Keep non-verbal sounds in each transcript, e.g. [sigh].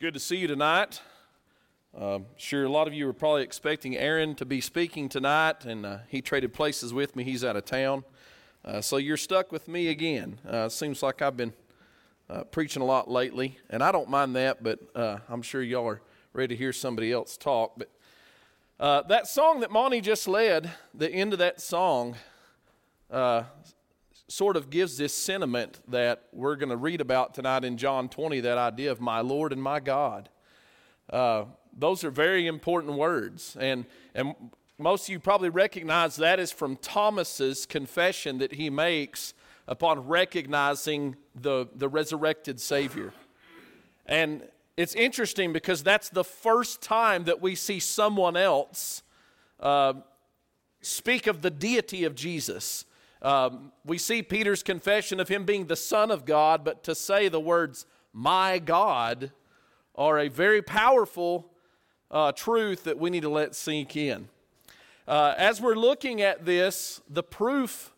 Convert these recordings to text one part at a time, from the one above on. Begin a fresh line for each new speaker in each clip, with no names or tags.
good to see you tonight. Uh, sure, a lot of you were probably expecting Aaron to be speaking tonight, and uh, he traded places with me. He's out of town. Uh, so you're stuck with me again. Uh, seems like I've been uh, preaching a lot lately, and I don't mind that, but uh, I'm sure y'all are ready to hear somebody else talk. But that song that Monty just led, the end of that song, sort of gives this sentiment that we're going to read about tonight in John 20 that idea of my Lord and my God. Uh, those are very important words. And, and most of you probably recognize that is from Thomas's confession that he makes upon recognizing the, the resurrected Savior. And it's interesting because that's the first time that we see someone else uh, speak of the deity of Jesus. Um, we see Peter's confession of him being the Son of God, but to say the words, my God, are a very powerful uh, truth that we need to let sink in. Uh, as we're looking at this, the proof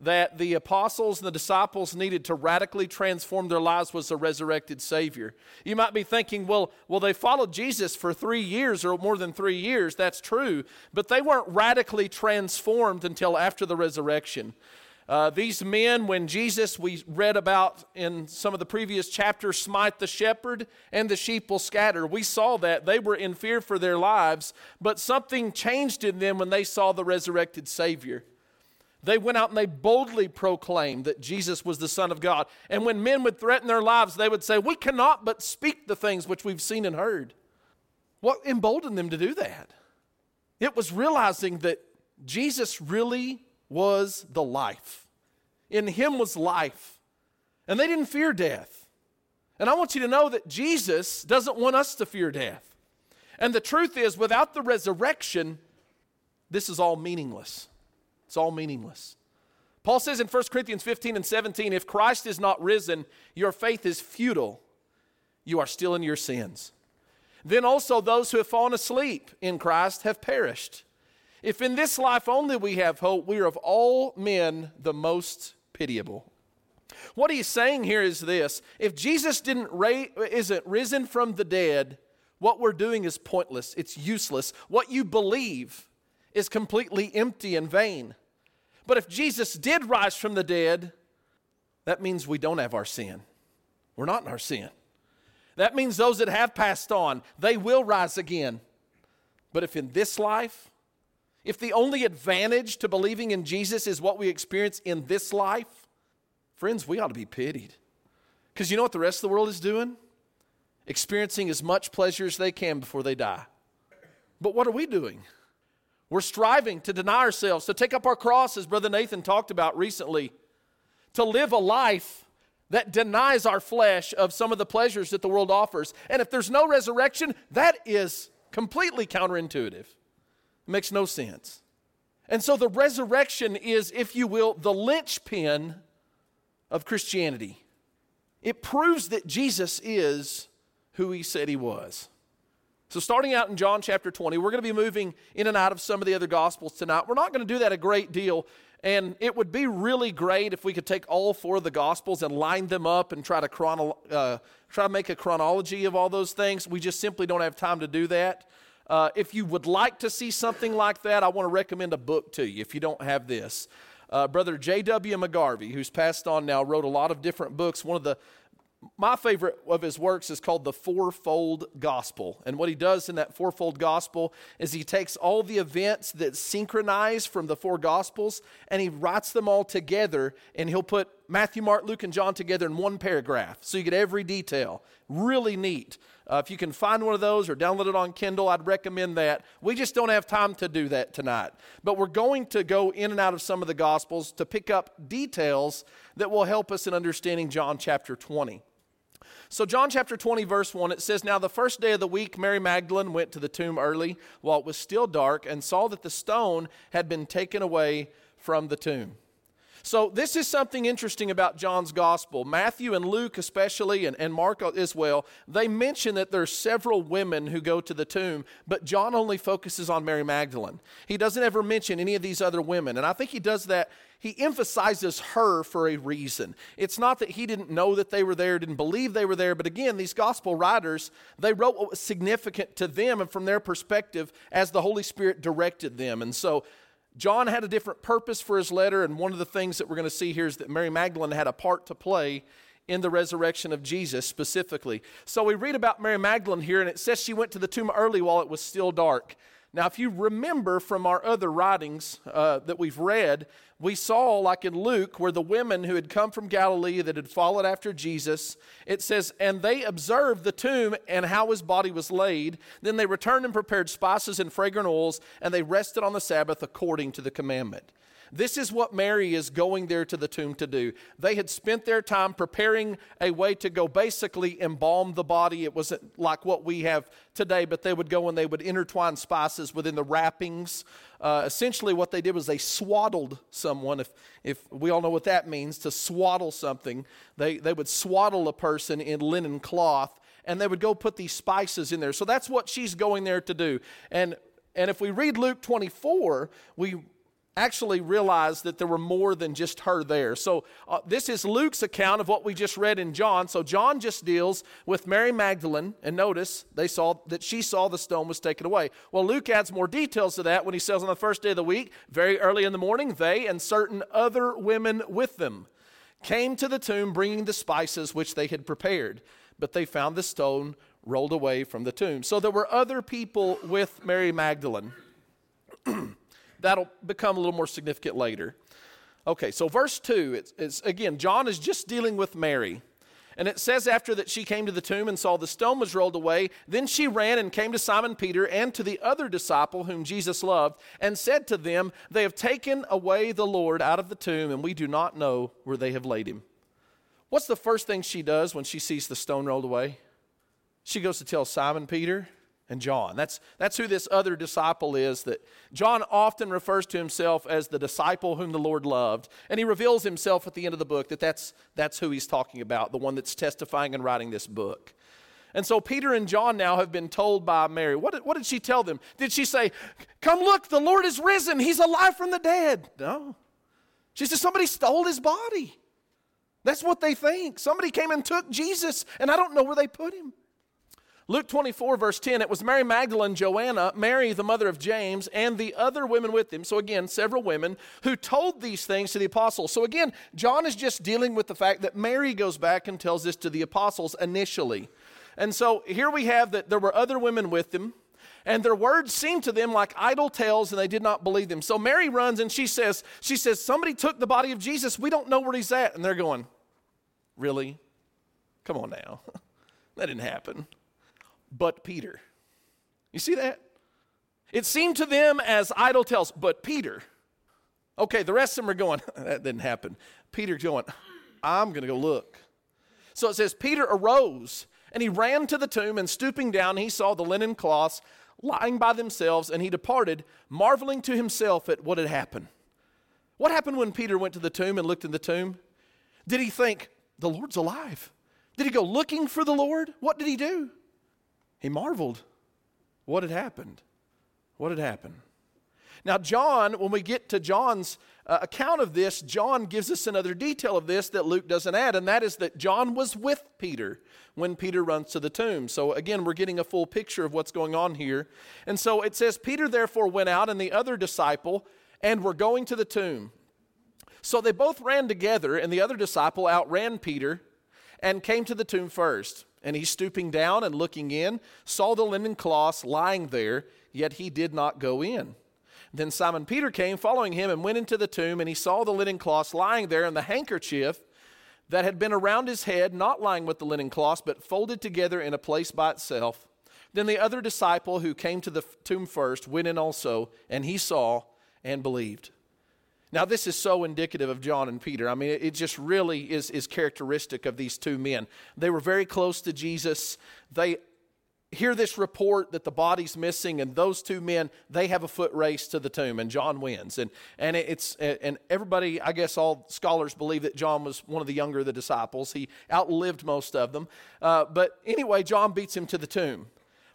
that the apostles and the disciples needed to radically transform their lives was a resurrected Savior. You might be thinking, well, well, they followed Jesus for three years or more than three years. That's true, but they weren't radically transformed until after the resurrection. Uh, these men, when Jesus, we read about in some of the previous chapters, smite the shepherd and the sheep will scatter. We saw that. They were in fear for their lives, but something changed in them when they saw the resurrected Savior. They went out and they boldly proclaimed that Jesus was the Son of God. And when men would threaten their lives, they would say, We cannot but speak the things which we've seen and heard. What emboldened them to do that? It was realizing that Jesus really was the life. In him was life. And they didn't fear death. And I want you to know that Jesus doesn't want us to fear death. And the truth is, without the resurrection, this is all meaningless. It's all meaningless. Paul says in 1 Corinthians 15 and 17 if Christ is not risen, your faith is futile. You are still in your sins. Then also those who have fallen asleep in Christ have perished. If in this life only we have hope, we are of all men the most pitiable. What he's saying here is this if Jesus didn't ra- isn't risen from the dead, what we're doing is pointless, it's useless. What you believe is completely empty and vain. But if Jesus did rise from the dead, that means we don't have our sin. We're not in our sin. That means those that have passed on, they will rise again. But if in this life, if the only advantage to believing in Jesus is what we experience in this life, friends, we ought to be pitied. Because you know what the rest of the world is doing? Experiencing as much pleasure as they can before they die. But what are we doing? We're striving to deny ourselves, to take up our cross, as Brother Nathan talked about recently, to live a life that denies our flesh of some of the pleasures that the world offers. And if there's no resurrection, that is completely counterintuitive. It makes no sense. And so the resurrection is, if you will, the linchpin of Christianity. It proves that Jesus is who he said he was. So, starting out in John chapter 20, we're going to be moving in and out of some of the other Gospels tonight. We're not going to do that a great deal. And it would be really great if we could take all four of the Gospels and line them up and try to, chrono- uh, try to make a chronology of all those things. We just simply don't have time to do that. Uh, if you would like to see something like that, I want to recommend a book to you if you don't have this. Uh, Brother J.W. McGarvey, who's passed on now, wrote a lot of different books. One of the my favorite of his works is called the fourfold gospel. And what he does in that fourfold gospel is he takes all the events that synchronize from the four gospels and he writes them all together and he'll put matthew mark luke and john together in one paragraph. So you get every detail. Really neat. Uh, if you can find one of those or download it on kindle i'd recommend that. We just don't have time to do that tonight. But we're going to go in and out of some of the gospels to pick up details that will help us in understanding john chapter 20 so, John chapter 20, verse 1, it says, Now the first day of the week, Mary Magdalene went to the tomb early while it was still dark and saw that the stone had been taken away from the tomb. So, this is something interesting about John's gospel. Matthew and Luke, especially, and, and Mark as well, they mention that there are several women who go to the tomb, but John only focuses on Mary Magdalene. He doesn't ever mention any of these other women. And I think he does that, he emphasizes her for a reason. It's not that he didn't know that they were there, didn't believe they were there, but again, these gospel writers, they wrote what was significant to them and from their perspective as the Holy Spirit directed them. And so, John had a different purpose for his letter, and one of the things that we're going to see here is that Mary Magdalene had a part to play in the resurrection of Jesus specifically. So we read about Mary Magdalene here, and it says she went to the tomb early while it was still dark. Now, if you remember from our other writings uh, that we've read, we saw, like in Luke, where the women who had come from Galilee that had followed after Jesus, it says, and they observed the tomb and how his body was laid. Then they returned and prepared spices and fragrant oils, and they rested on the Sabbath according to the commandment. This is what Mary is going there to the tomb to do. They had spent their time preparing a way to go basically embalm the body. It wasn't like what we have today, but they would go and they would intertwine spices within the wrappings. Uh, essentially, what they did was they swaddled someone. If, if we all know what that means, to swaddle something, they, they would swaddle a person in linen cloth and they would go put these spices in there. So that's what she's going there to do. And and if we read Luke 24, we actually realized that there were more than just her there. So, uh, this is Luke's account of what we just read in John. So, John just deals with Mary Magdalene, and notice they saw that she saw the stone was taken away. Well, Luke adds more details to that when he says on the first day of the week, very early in the morning, they and certain other women with them came to the tomb bringing the spices which they had prepared, but they found the stone rolled away from the tomb. So, there were other people with Mary Magdalene. [clears throat] That'll become a little more significant later. Okay, so verse 2, it's, it's, again, John is just dealing with Mary. And it says, after that she came to the tomb and saw the stone was rolled away, then she ran and came to Simon Peter and to the other disciple whom Jesus loved, and said to them, They have taken away the Lord out of the tomb, and we do not know where they have laid him. What's the first thing she does when she sees the stone rolled away? She goes to tell Simon Peter and John. That's, that's who this other disciple is that John often refers to himself as the disciple whom the Lord loved. And he reveals himself at the end of the book that that's, that's who he's talking about, the one that's testifying and writing this book. And so Peter and John now have been told by Mary. What did, what did she tell them? Did she say, Come look, the Lord is risen, he's alive from the dead? No. She said, Somebody stole his body. That's what they think. Somebody came and took Jesus, and I don't know where they put him. Luke 24, verse 10, it was Mary Magdalene, Joanna, Mary, the mother of James, and the other women with him. So, again, several women who told these things to the apostles. So, again, John is just dealing with the fact that Mary goes back and tells this to the apostles initially. And so, here we have that there were other women with him, and their words seemed to them like idle tales, and they did not believe them. So, Mary runs and she says, she says, Somebody took the body of Jesus. We don't know where he's at. And they're going, Really? Come on now. [laughs] that didn't happen but Peter. You see that? It seemed to them as idle tales, but Peter. Okay, the rest of them are going, [laughs] that didn't happen. Peter's going, I'm going to go look. So it says, Peter arose and he ran to the tomb, and stooping down, he saw the linen cloths lying by themselves, and he departed, marveling to himself at what had happened. What happened when Peter went to the tomb and looked in the tomb? Did he think, the Lord's alive? Did he go looking for the Lord? What did he do? He marveled what had happened. What had happened? Now, John, when we get to John's uh, account of this, John gives us another detail of this that Luke doesn't add, and that is that John was with Peter when Peter runs to the tomb. So, again, we're getting a full picture of what's going on here. And so it says, Peter therefore went out and the other disciple and were going to the tomb. So they both ran together, and the other disciple outran Peter and came to the tomb first. And he, stooping down and looking in, saw the linen cloths lying there, yet he did not go in. Then Simon Peter came, following him, and went into the tomb, and he saw the linen cloths lying there, and the handkerchief that had been around his head, not lying with the linen cloths, but folded together in a place by itself. Then the other disciple who came to the tomb first went in also, and he saw and believed. Now, this is so indicative of John and Peter. I mean, it just really is, is characteristic of these two men. They were very close to Jesus. They hear this report that the body's missing and those two men they have a foot race to the tomb and john wins and, and it's and everybody i guess all scholars believe that john was one of the younger of the disciples he outlived most of them uh, but anyway john beats him to the tomb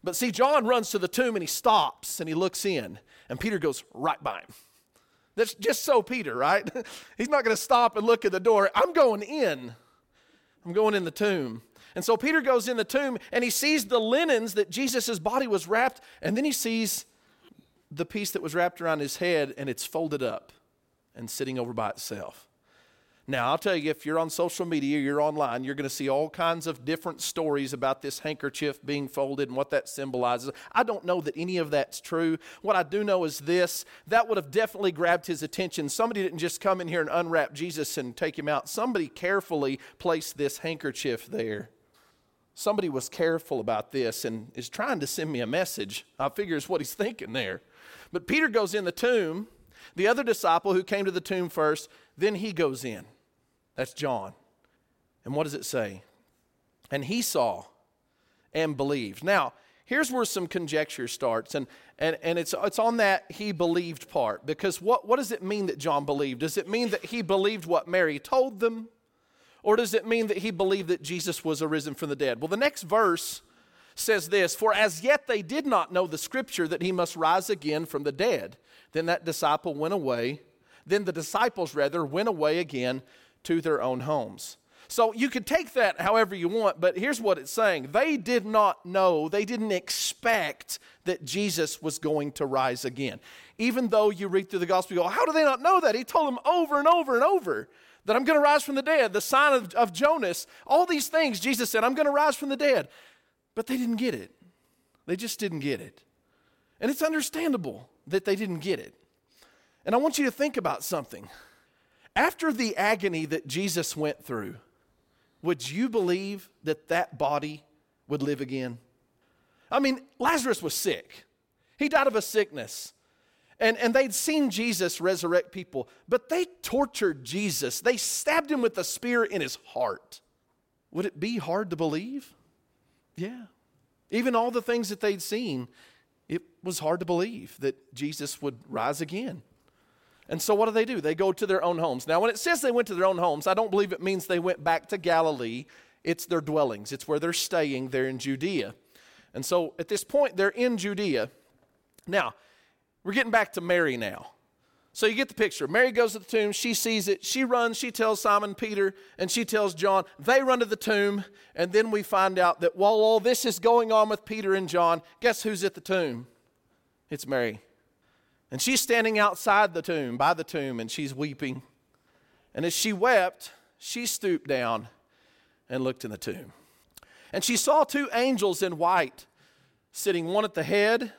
but see john runs to the tomb and he stops and he looks in and peter goes right by him that's just so peter right? [laughs] He's not going to stop and look at the door. I'm going in. I'm going in the tomb. And so Peter goes in the tomb and he sees the linens that Jesus' body was wrapped, and then he sees the piece that was wrapped around his head and it's folded up and sitting over by itself. Now, I'll tell you, if you're on social media, you're online, you're going to see all kinds of different stories about this handkerchief being folded and what that symbolizes. I don't know that any of that's true. What I do know is this that would have definitely grabbed his attention. Somebody didn't just come in here and unwrap Jesus and take him out, somebody carefully placed this handkerchief there somebody was careful about this and is trying to send me a message. I figure it's what he's thinking there. But Peter goes in the tomb. The other disciple who came to the tomb first, then he goes in. That's John. And what does it say? And he saw and believed. Now, here's where some conjecture starts. And, and, and it's, it's on that he believed part. Because what, what does it mean that John believed? Does it mean that he believed what Mary told them? Or does it mean that he believed that Jesus was arisen from the dead? Well, the next verse says this For as yet they did not know the scripture that he must rise again from the dead. Then that disciple went away. Then the disciples, rather, went away again to their own homes. So you could take that however you want, but here's what it's saying. They did not know, they didn't expect that Jesus was going to rise again. Even though you read through the gospel, you go, How do they not know that? He told them over and over and over that I'm going to rise from the dead, the sign of, of Jonas, all these things Jesus said, I'm going to rise from the dead. But they didn't get it. They just didn't get it. And it's understandable that they didn't get it. And I want you to think about something. After the agony that Jesus went through, would you believe that that body would live again? I mean, Lazarus was sick. He died of a sickness. And, and they'd seen Jesus resurrect people, but they tortured Jesus. They stabbed him with a spear in his heart. Would it be hard to believe? Yeah. Even all the things that they'd seen, it was hard to believe that Jesus would rise again. And so what do they do? They go to their own homes. Now, when it says they went to their own homes, I don't believe it means they went back to Galilee. It's their dwellings, it's where they're staying. They're in Judea. And so at this point, they're in Judea. Now, we're getting back to Mary now. So you get the picture. Mary goes to the tomb. She sees it. She runs. She tells Simon Peter and she tells John. They run to the tomb. And then we find out that while all this is going on with Peter and John, guess who's at the tomb? It's Mary. And she's standing outside the tomb, by the tomb, and she's weeping. And as she wept, she stooped down and looked in the tomb. And she saw two angels in white sitting, one at the head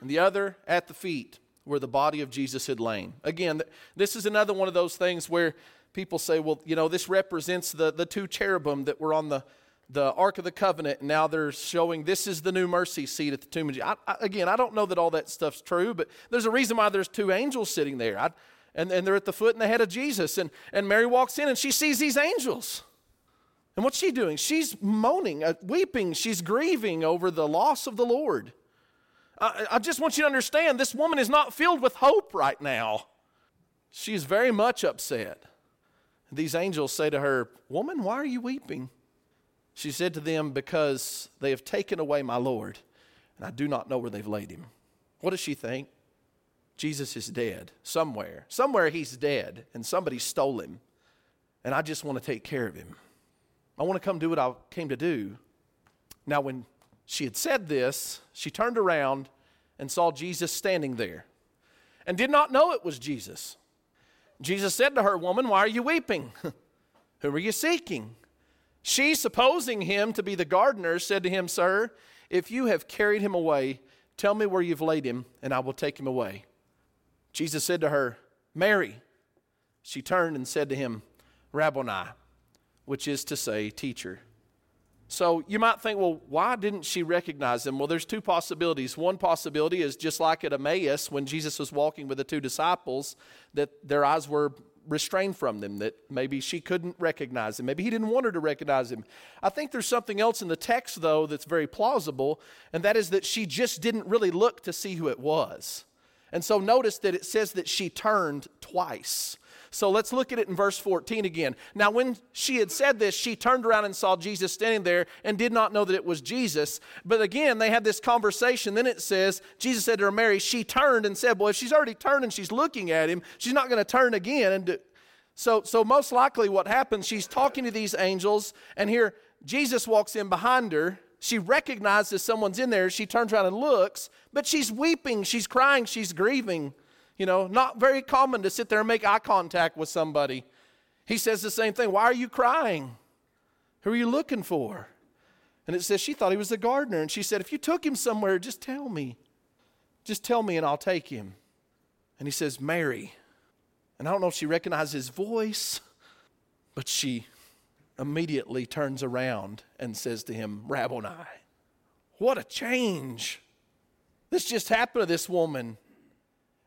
and the other at the feet where the body of Jesus had lain. Again, this is another one of those things where people say, well, you know, this represents the, the two cherubim that were on the, the Ark of the Covenant, and now they're showing this is the new mercy seat at the tomb. Of I, I, again, I don't know that all that stuff's true, but there's a reason why there's two angels sitting there. I, and, and they're at the foot and the head of Jesus. And, and Mary walks in and she sees these angels. And what's she doing? She's moaning, uh, weeping, she's grieving over the loss of the Lord. I, I just want you to understand this woman is not filled with hope right now. She is very much upset. These angels say to her, Woman, why are you weeping? She said to them, Because they have taken away my Lord, and I do not know where they've laid him. What does she think? Jesus is dead somewhere. Somewhere he's dead, and somebody stole him, and I just want to take care of him. I want to come do what I came to do. Now, when she had said this, she turned around and saw Jesus standing there and did not know it was Jesus. Jesus said to her, Woman, why are you weeping? [laughs] Whom are you seeking? She, supposing him to be the gardener, said to him, Sir, if you have carried him away, tell me where you've laid him, and I will take him away. Jesus said to her, Mary. She turned and said to him, Rabboni, which is to say, teacher. So you might think, well, why didn't she recognize him? Well, there's two possibilities. One possibility is just like at Emmaus when Jesus was walking with the two disciples, that their eyes were restrain from them, that maybe she couldn't recognize him. Maybe he didn't want her to recognize him. I think there's something else in the text, though, that's very plausible, and that is that she just didn't really look to see who it was. And so notice that it says that she turned twice. So let's look at it in verse 14 again. Now, when she had said this, she turned around and saw Jesus standing there and did not know that it was Jesus. But again, they had this conversation. Then it says, Jesus said to her, Mary, she turned and said, Well, if she's already turned and she's looking at him, she's not going to turn again. And do... so, so, most likely, what happens, she's talking to these angels, and here Jesus walks in behind her. She recognizes someone's in there. She turns around and looks, but she's weeping, she's crying, she's grieving. You know, not very common to sit there and make eye contact with somebody. He says the same thing. Why are you crying? Who are you looking for? And it says she thought he was the gardener. And she said, If you took him somewhere, just tell me. Just tell me and I'll take him. And he says, Mary. And I don't know if she recognized his voice, but she immediately turns around and says to him, Rabboni. What a change. This just happened to this woman.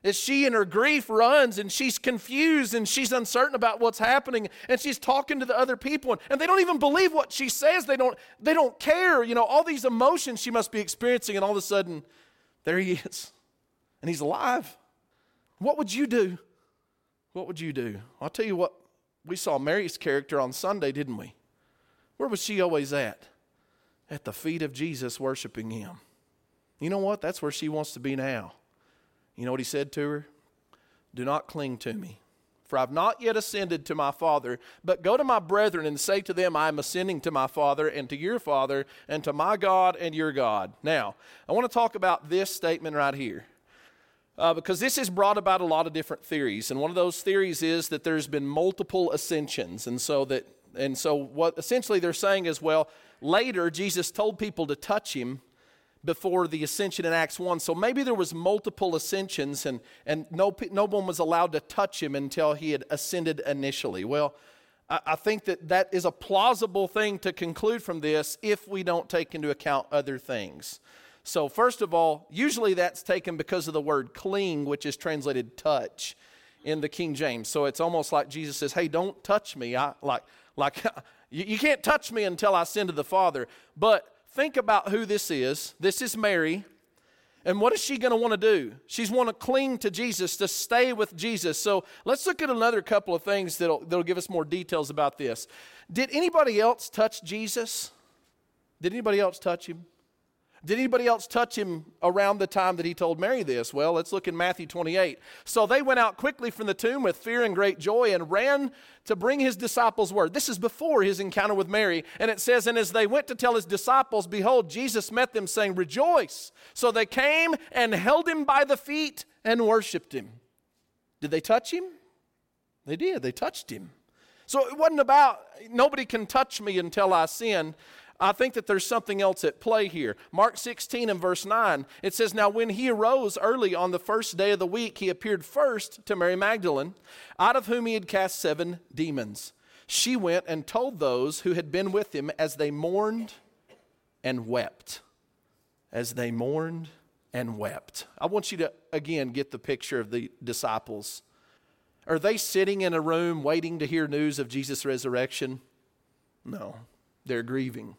As she in her grief runs and she's confused and she's uncertain about what's happening and she's talking to the other people and, and they don't even believe what she says. They don't, they don't care. You know, all these emotions she must be experiencing, and all of a sudden, there he is. And he's alive. What would you do? What would you do? I'll tell you what, we saw Mary's character on Sunday, didn't we? Where was she always at? At the feet of Jesus, worshiping him. You know what? That's where she wants to be now. You know what he said to her? Do not cling to me, for I've not yet ascended to my Father, but go to my brethren and say to them, I am ascending to my Father and to your Father and to my God and your God. Now, I want to talk about this statement right here. Uh, because this has brought about a lot of different theories, and one of those theories is that there's been multiple ascensions, and so that and so what essentially they're saying is, well, later Jesus told people to touch him, before the ascension in Acts 1. So maybe there was multiple ascensions and, and no, no one was allowed to touch him until he had ascended initially. Well, I, I think that that is a plausible thing to conclude from this if we don't take into account other things. So, first of all, usually that's taken because of the word cling, which is translated touch in the King James. So it's almost like Jesus says, Hey, don't touch me. I, like, like [laughs] you, you can't touch me until I send to the Father. But think about who this is. This is Mary. And what is she going to want to do? She's want to cling to Jesus, to stay with Jesus. So let's look at another couple of things that'll, that'll give us more details about this. Did anybody else touch Jesus? Did anybody else touch him? Did anybody else touch him around the time that he told Mary this? Well, let's look in Matthew 28. So they went out quickly from the tomb with fear and great joy and ran to bring his disciples word. This is before his encounter with Mary. And it says, And as they went to tell his disciples, behold, Jesus met them, saying, Rejoice. So they came and held him by the feet and worshiped him. Did they touch him? They did. They touched him. So it wasn't about, nobody can touch me until I sin. I think that there's something else at play here. Mark 16 and verse 9, it says, Now when he arose early on the first day of the week, he appeared first to Mary Magdalene, out of whom he had cast seven demons. She went and told those who had been with him as they mourned and wept. As they mourned and wept. I want you to again get the picture of the disciples. Are they sitting in a room waiting to hear news of Jesus' resurrection? No, they're grieving.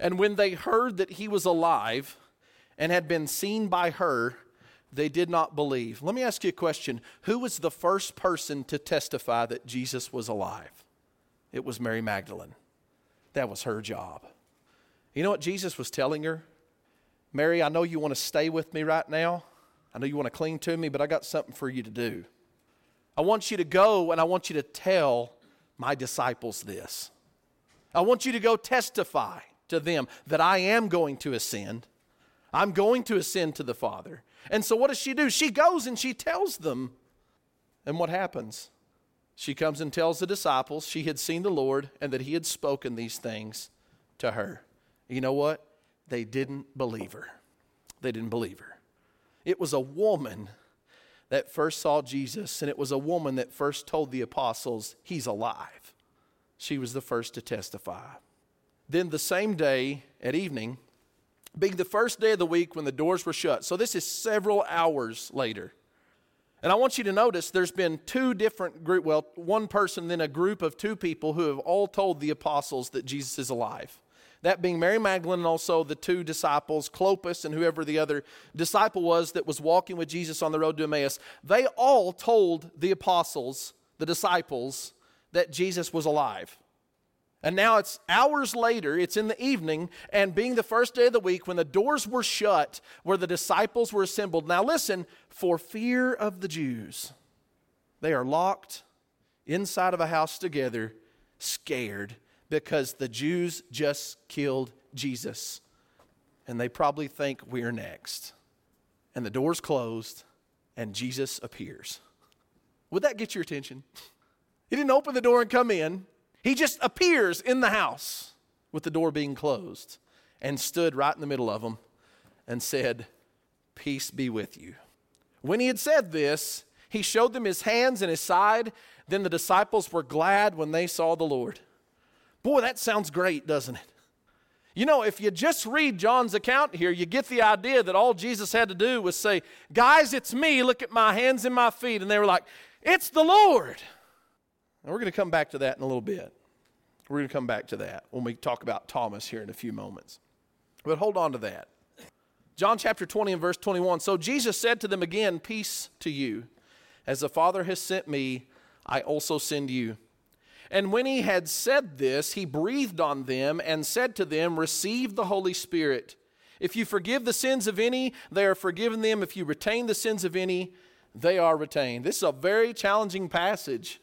And when they heard that he was alive and had been seen by her, they did not believe. Let me ask you a question Who was the first person to testify that Jesus was alive? It was Mary Magdalene. That was her job. You know what Jesus was telling her? Mary, I know you want to stay with me right now. I know you want to cling to me, but I got something for you to do. I want you to go and I want you to tell my disciples this. I want you to go testify to them that I am going to ascend. I'm going to ascend to the Father. And so what does she do? She goes and she tells them. And what happens? She comes and tells the disciples she had seen the Lord and that he had spoken these things to her. You know what? They didn't believe her. They didn't believe her. It was a woman that first saw Jesus, and it was a woman that first told the apostles, He's alive. She was the first to testify. Then the same day at evening, being the first day of the week when the doors were shut, so this is several hours later, And I want you to notice there's been two different group, well, one person, then a group of two people who have all told the apostles that Jesus is alive. That being Mary Magdalene and also the two disciples, Clopas and whoever the other disciple was that was walking with Jesus on the road to Emmaus. They all told the apostles, the disciples, that Jesus was alive. And now it's hours later, it's in the evening, and being the first day of the week when the doors were shut, where the disciples were assembled. Now listen, for fear of the Jews, they are locked inside of a house together, scared, because the Jews just killed Jesus. And they probably think we're next. And the door's closed, and Jesus appears. Would that get your attention? [laughs] He didn't open the door and come in. He just appears in the house with the door being closed and stood right in the middle of them and said, Peace be with you. When he had said this, he showed them his hands and his side. Then the disciples were glad when they saw the Lord. Boy, that sounds great, doesn't it? You know, if you just read John's account here, you get the idea that all Jesus had to do was say, Guys, it's me. Look at my hands and my feet. And they were like, It's the Lord. And we're going to come back to that in a little bit. We're going to come back to that when we talk about Thomas here in a few moments. But hold on to that. John chapter 20 and verse 21. So Jesus said to them again, Peace to you. As the Father has sent me, I also send you. And when he had said this, he breathed on them and said to them, Receive the Holy Spirit. If you forgive the sins of any, they are forgiven them. If you retain the sins of any, they are retained. This is a very challenging passage.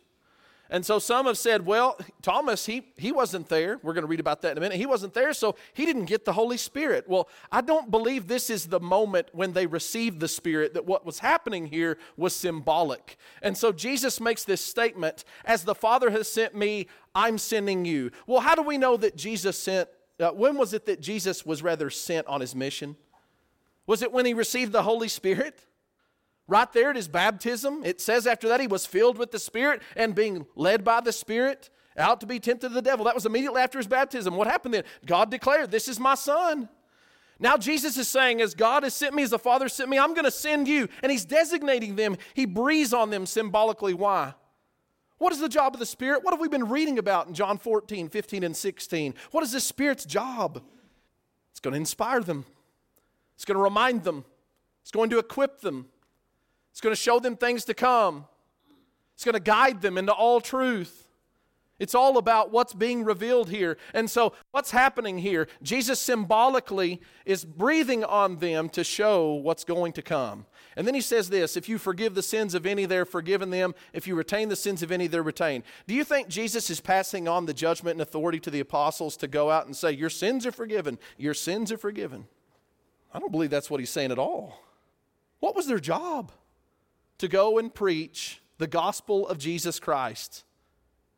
And so some have said, well, Thomas, he, he wasn't there. We're going to read about that in a minute. He wasn't there, so he didn't get the Holy Spirit. Well, I don't believe this is the moment when they received the Spirit, that what was happening here was symbolic. And so Jesus makes this statement As the Father has sent me, I'm sending you. Well, how do we know that Jesus sent? Uh, when was it that Jesus was rather sent on his mission? Was it when he received the Holy Spirit? Right there it is baptism, it says after that he was filled with the Spirit and being led by the Spirit out to be tempted of the devil. That was immediately after his baptism. What happened then? God declared, This is my son. Now Jesus is saying, As God has sent me, as the Father sent me, I'm going to send you. And he's designating them. He breathes on them symbolically. Why? What is the job of the Spirit? What have we been reading about in John 14, 15, and 16? What is the Spirit's job? It's going to inspire them, it's going to remind them, it's going to equip them, it's going to show them things to come. It's going to guide them into all truth. It's all about what's being revealed here. And so, what's happening here? Jesus symbolically is breathing on them to show what's going to come. And then he says this If you forgive the sins of any, they're forgiven them. If you retain the sins of any, they're retained. Do you think Jesus is passing on the judgment and authority to the apostles to go out and say, Your sins are forgiven? Your sins are forgiven? I don't believe that's what he's saying at all. What was their job? To go and preach the gospel of Jesus Christ.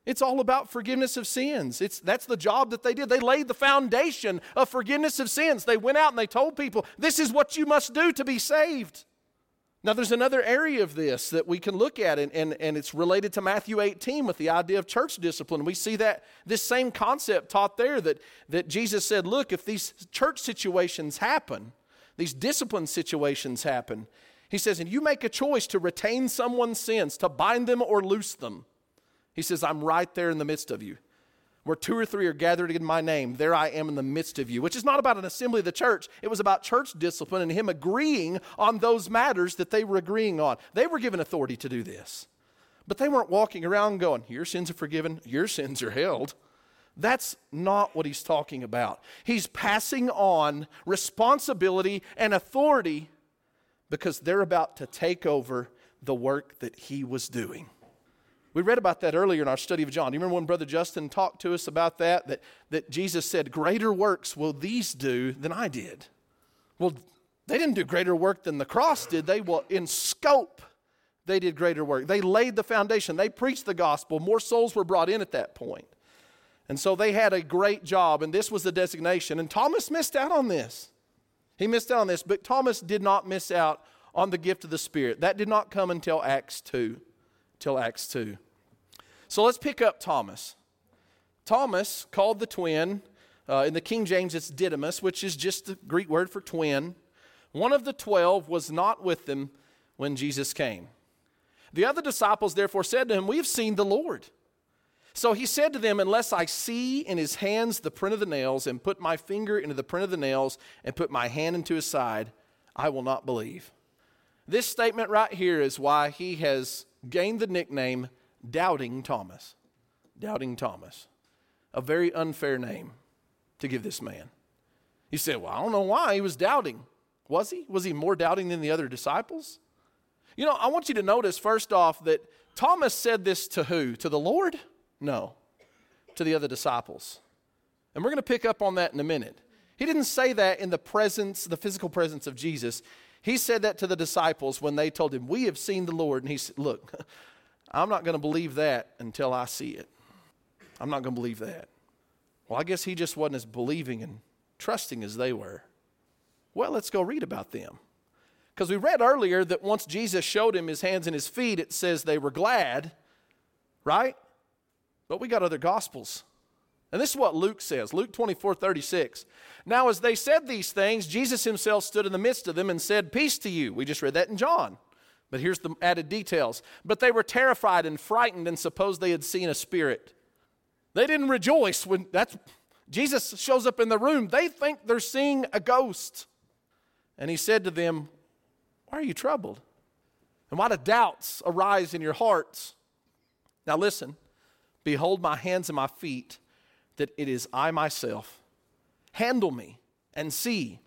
It's all about forgiveness of sins. It's, that's the job that they did. They laid the foundation of forgiveness of sins. They went out and they told people, this is what you must do to be saved. Now, there's another area of this that we can look at, and, and, and it's related to Matthew 18 with the idea of church discipline. We see that this same concept taught there that, that Jesus said, Look, if these church situations happen, these discipline situations happen, he says, and you make a choice to retain someone's sins, to bind them or loose them. He says, I'm right there in the midst of you. Where two or three are gathered in my name, there I am in the midst of you. Which is not about an assembly of the church. It was about church discipline and him agreeing on those matters that they were agreeing on. They were given authority to do this. But they weren't walking around going, Your sins are forgiven, your sins are held. That's not what he's talking about. He's passing on responsibility and authority because they're about to take over the work that he was doing. We read about that earlier in our study of John. Do you remember when Brother Justin talked to us about that? That, that Jesus said, Greater works will these do than I did. Well, they didn't do greater work than the cross did. They well, in scope, they did greater work. They laid the foundation. They preached the gospel. More souls were brought in at that point. And so they had a great job, and this was the designation. And Thomas missed out on this. He missed out on this, but Thomas did not miss out on the gift of the Spirit. That did not come until Acts 2. Till Acts 2. So let's pick up Thomas. Thomas, called the twin, uh, in the King James it's Didymus, which is just the Greek word for twin. One of the twelve was not with them when Jesus came. The other disciples therefore said to him, We have seen the Lord. So he said to them, Unless I see in his hands the print of the nails, and put my finger into the print of the nails, and put my hand into his side, I will not believe. This statement right here is why he has gained the nickname Doubting Thomas. Doubting Thomas. A very unfair name to give this man. He said, Well, I don't know why he was doubting. Was he? Was he more doubting than the other disciples? You know, I want you to notice first off that Thomas said this to who? To the Lord? No, to the other disciples. And we're going to pick up on that in a minute. He didn't say that in the presence, the physical presence of Jesus. He said that to the disciples when they told him, We have seen the Lord. And he said, Look, [laughs] I'm not going to believe that until I see it. I'm not going to believe that. Well, I guess he just wasn't as believing and trusting as they were. Well, let's go read about them. Because we read earlier that once Jesus showed him his hands and his feet, it says they were glad, right? But we got other gospels. And this is what Luke says Luke 24 36. Now, as they said these things, Jesus himself stood in the midst of them and said, Peace to you. We just read that in John. But here's the added details. But they were terrified and frightened and supposed they had seen a spirit. They didn't rejoice when that's Jesus shows up in the room. They think they're seeing a ghost. And he said to them, Why are you troubled? And why do doubts arise in your hearts? Now listen, behold my hands and my feet, that it is I myself. Handle me and see,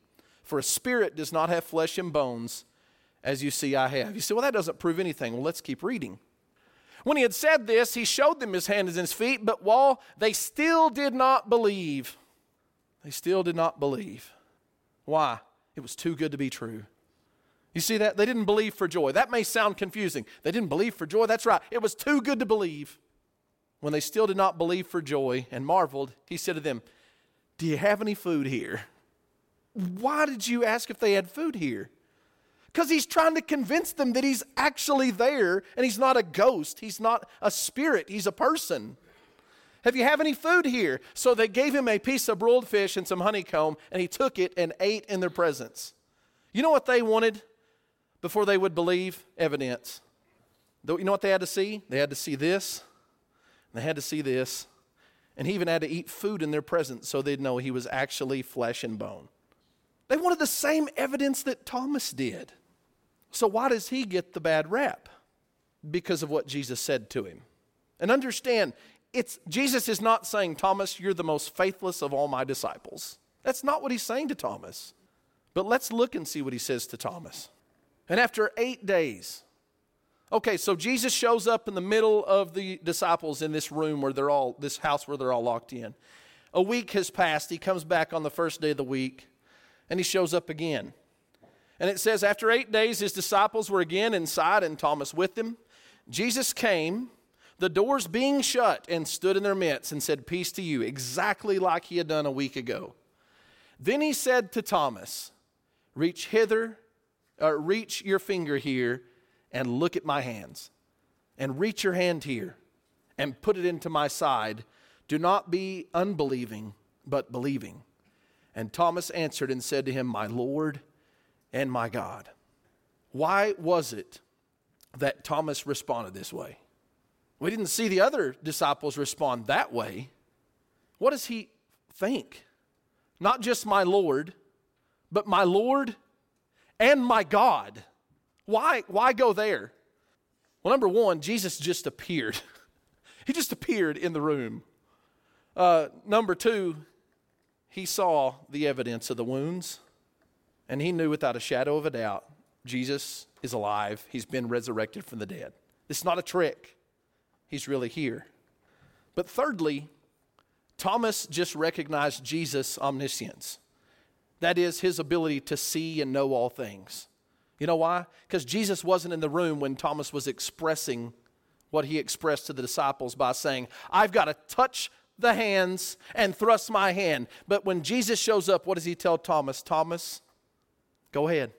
for a spirit does not have flesh and bones, as you see I have. You say, Well, that doesn't prove anything. Well, let's keep reading. When he had said this, he showed them his hands and his feet, but while they still did not believe, they still did not believe. Why? It was too good to be true. You see that? They didn't believe for joy. That may sound confusing. They didn't believe for joy. That's right. It was too good to believe. When they still did not believe for joy and marveled, he said to them, Do you have any food here? Why did you ask if they had food here? Because he's trying to convince them that he's actually there and he's not a ghost, he's not a spirit, he's a person. Have you have any food here? So they gave him a piece of broiled fish and some honeycomb, and he took it and ate in their presence. You know what they wanted before they would believe? Evidence. You know what they had to see? They had to see this, they had to see this, and he even had to eat food in their presence so they'd know he was actually flesh and bone. They wanted the same evidence that Thomas did. So, why does he get the bad rap? Because of what Jesus said to him. And understand, it's, Jesus is not saying, Thomas, you're the most faithless of all my disciples. That's not what he's saying to Thomas. But let's look and see what he says to Thomas. And after eight days, okay, so Jesus shows up in the middle of the disciples in this room where they're all, this house where they're all locked in. A week has passed. He comes back on the first day of the week and he shows up again. And it says, after eight days, his disciples were again inside and Thomas with them. Jesus came, the doors being shut, and stood in their midst and said, Peace to you, exactly like he had done a week ago. Then he said to Thomas, Reach hither, or reach your finger here, and look at my hands. And reach your hand here, and put it into my side. Do not be unbelieving, but believing. And Thomas answered and said to him, My Lord and my God. Why was it that Thomas responded this way? We didn't see the other disciples respond that way. What does he think? Not just my Lord, but my Lord and my God. Why, why go there? Well, number one, Jesus just appeared. [laughs] he just appeared in the room. Uh, number two, he saw the evidence of the wounds. And he knew without a shadow of a doubt Jesus is alive. He's been resurrected from the dead. It's not a trick, he's really here. But thirdly, Thomas just recognized Jesus' omniscience. That is, his ability to see and know all things. You know why? Because Jesus wasn't in the room when Thomas was expressing what he expressed to the disciples by saying, I've got to touch the hands and thrust my hand. But when Jesus shows up, what does he tell Thomas? Thomas, Go ahead.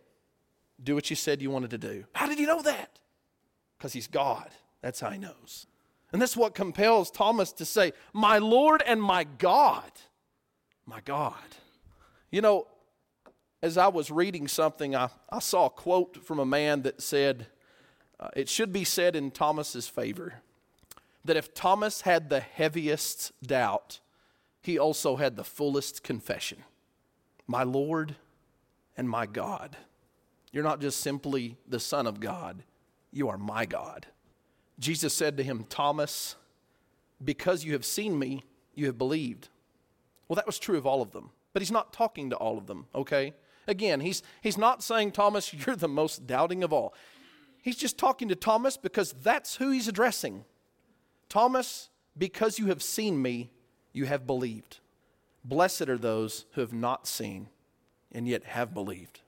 Do what you said you wanted to do. How did you know that? Because he's God. That's how he knows. And that's what compels Thomas to say, My Lord and my God. My God. You know, as I was reading something, I, I saw a quote from a man that said, uh, it should be said in Thomas's favor that if Thomas had the heaviest doubt, he also had the fullest confession My Lord and my God. You're not just simply the Son of God, you are my God. Jesus said to him, Thomas, because you have seen me, you have believed. Well, that was true of all of them, but he's not talking to all of them, okay? Again, he's, he's not saying, Thomas, [laughs] you're the most doubting of all. He's just talking to Thomas because that's who he's addressing. Thomas, because you have seen me, you have believed. Blessed are those who have not seen and yet have believed.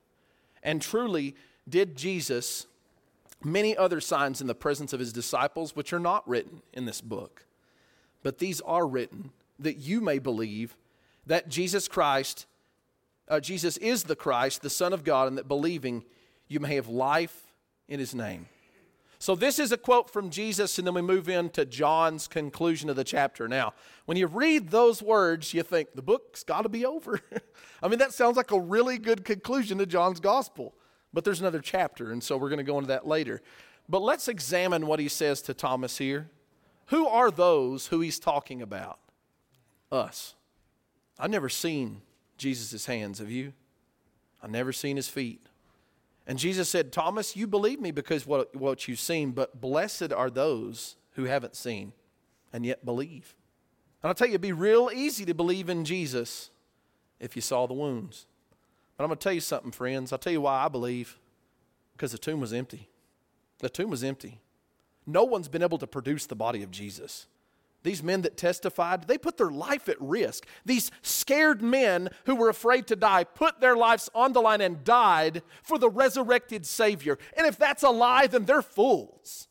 And truly, did Jesus many other signs in the presence of his disciples, which are not written in this book. But these are written that you may believe that Jesus Christ, uh, Jesus is the Christ, the Son of God, and that believing you may have life in his name. So, this is a quote from Jesus, and then we move into John's conclusion of the chapter. Now, when you read those words, you think the book's got to be over. [laughs] I mean, that sounds like a really good conclusion to John's gospel. But there's another chapter, and so we're going to go into that later. But let's examine what he says to Thomas here. Who are those who he's talking about? Us. I've never seen Jesus' hands, have you? I've never seen his feet. And Jesus said, Thomas, you believe me because what, what you've seen, but blessed are those who haven't seen and yet believe. And I'll tell you, it'd be real easy to believe in Jesus if you saw the wounds. But I'm going to tell you something, friends. I'll tell you why I believe. Because the tomb was empty. The tomb was empty. No one's been able to produce the body of Jesus. These men that testified, they put their life at risk. These scared men who were afraid to die put their lives on the line and died for the resurrected Savior. And if that's a lie, then they're fools.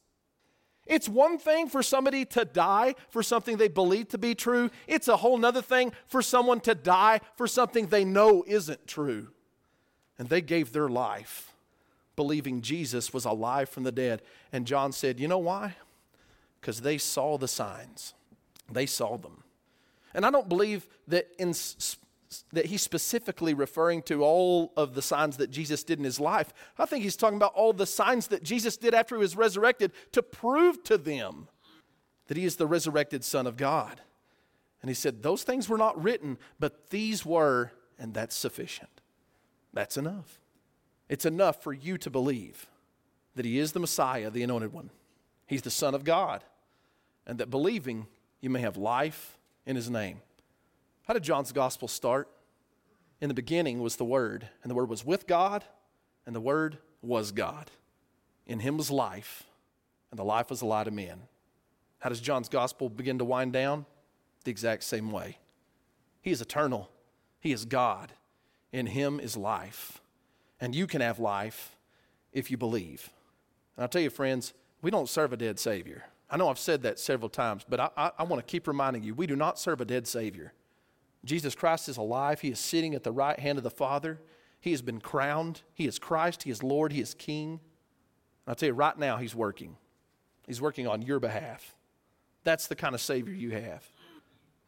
It's one thing for somebody to die for something they believe to be true. It's a whole nother thing for someone to die for something they know isn't true. And they gave their life believing Jesus was alive from the dead. And John said, You know why? Because they saw the signs, they saw them. And I don't believe that in that he's specifically referring to all of the signs that Jesus did in his life. I think he's talking about all the signs that Jesus did after he was resurrected to prove to them that he is the resurrected Son of God. And he said, Those things were not written, but these were, and that's sufficient. That's enough. It's enough for you to believe that he is the Messiah, the anointed one. He's the Son of God. And that believing, you may have life in his name. How did John's gospel start? In the beginning was the Word, and the Word was with God, and the Word was God. In him was life, and the life was the light of men. How does John's gospel begin to wind down? The exact same way. He is eternal, He is God. In him is life. And you can have life if you believe. And I'll tell you, friends, we don't serve a dead Savior. I know I've said that several times, but I, I, I want to keep reminding you we do not serve a dead Savior. Jesus Christ is alive. He is sitting at the right hand of the Father. He has been crowned. He is Christ. He is Lord. He is King. And I'll tell you, right now, He's working. He's working on your behalf. That's the kind of Savior you have.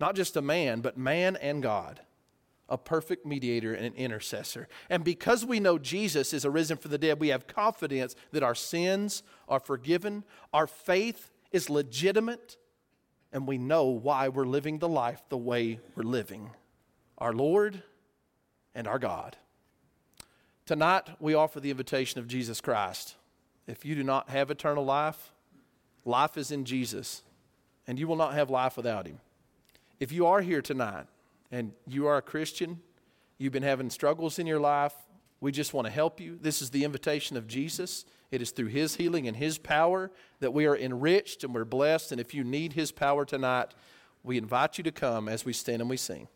Not just a man, but man and God, a perfect mediator and an intercessor. And because we know Jesus is arisen from the dead, we have confidence that our sins are forgiven, our faith is legitimate, and we know why we're living the life the way we're living. Our Lord and our God. Tonight, we offer the invitation of Jesus Christ. If you do not have eternal life, life is in Jesus, and you will not have life without Him. If you are here tonight and you are a Christian, you've been having struggles in your life, we just want to help you. This is the invitation of Jesus. It is through His healing and His power that we are enriched and we're blessed. And if you need His power tonight, we invite you to come as we stand and we sing.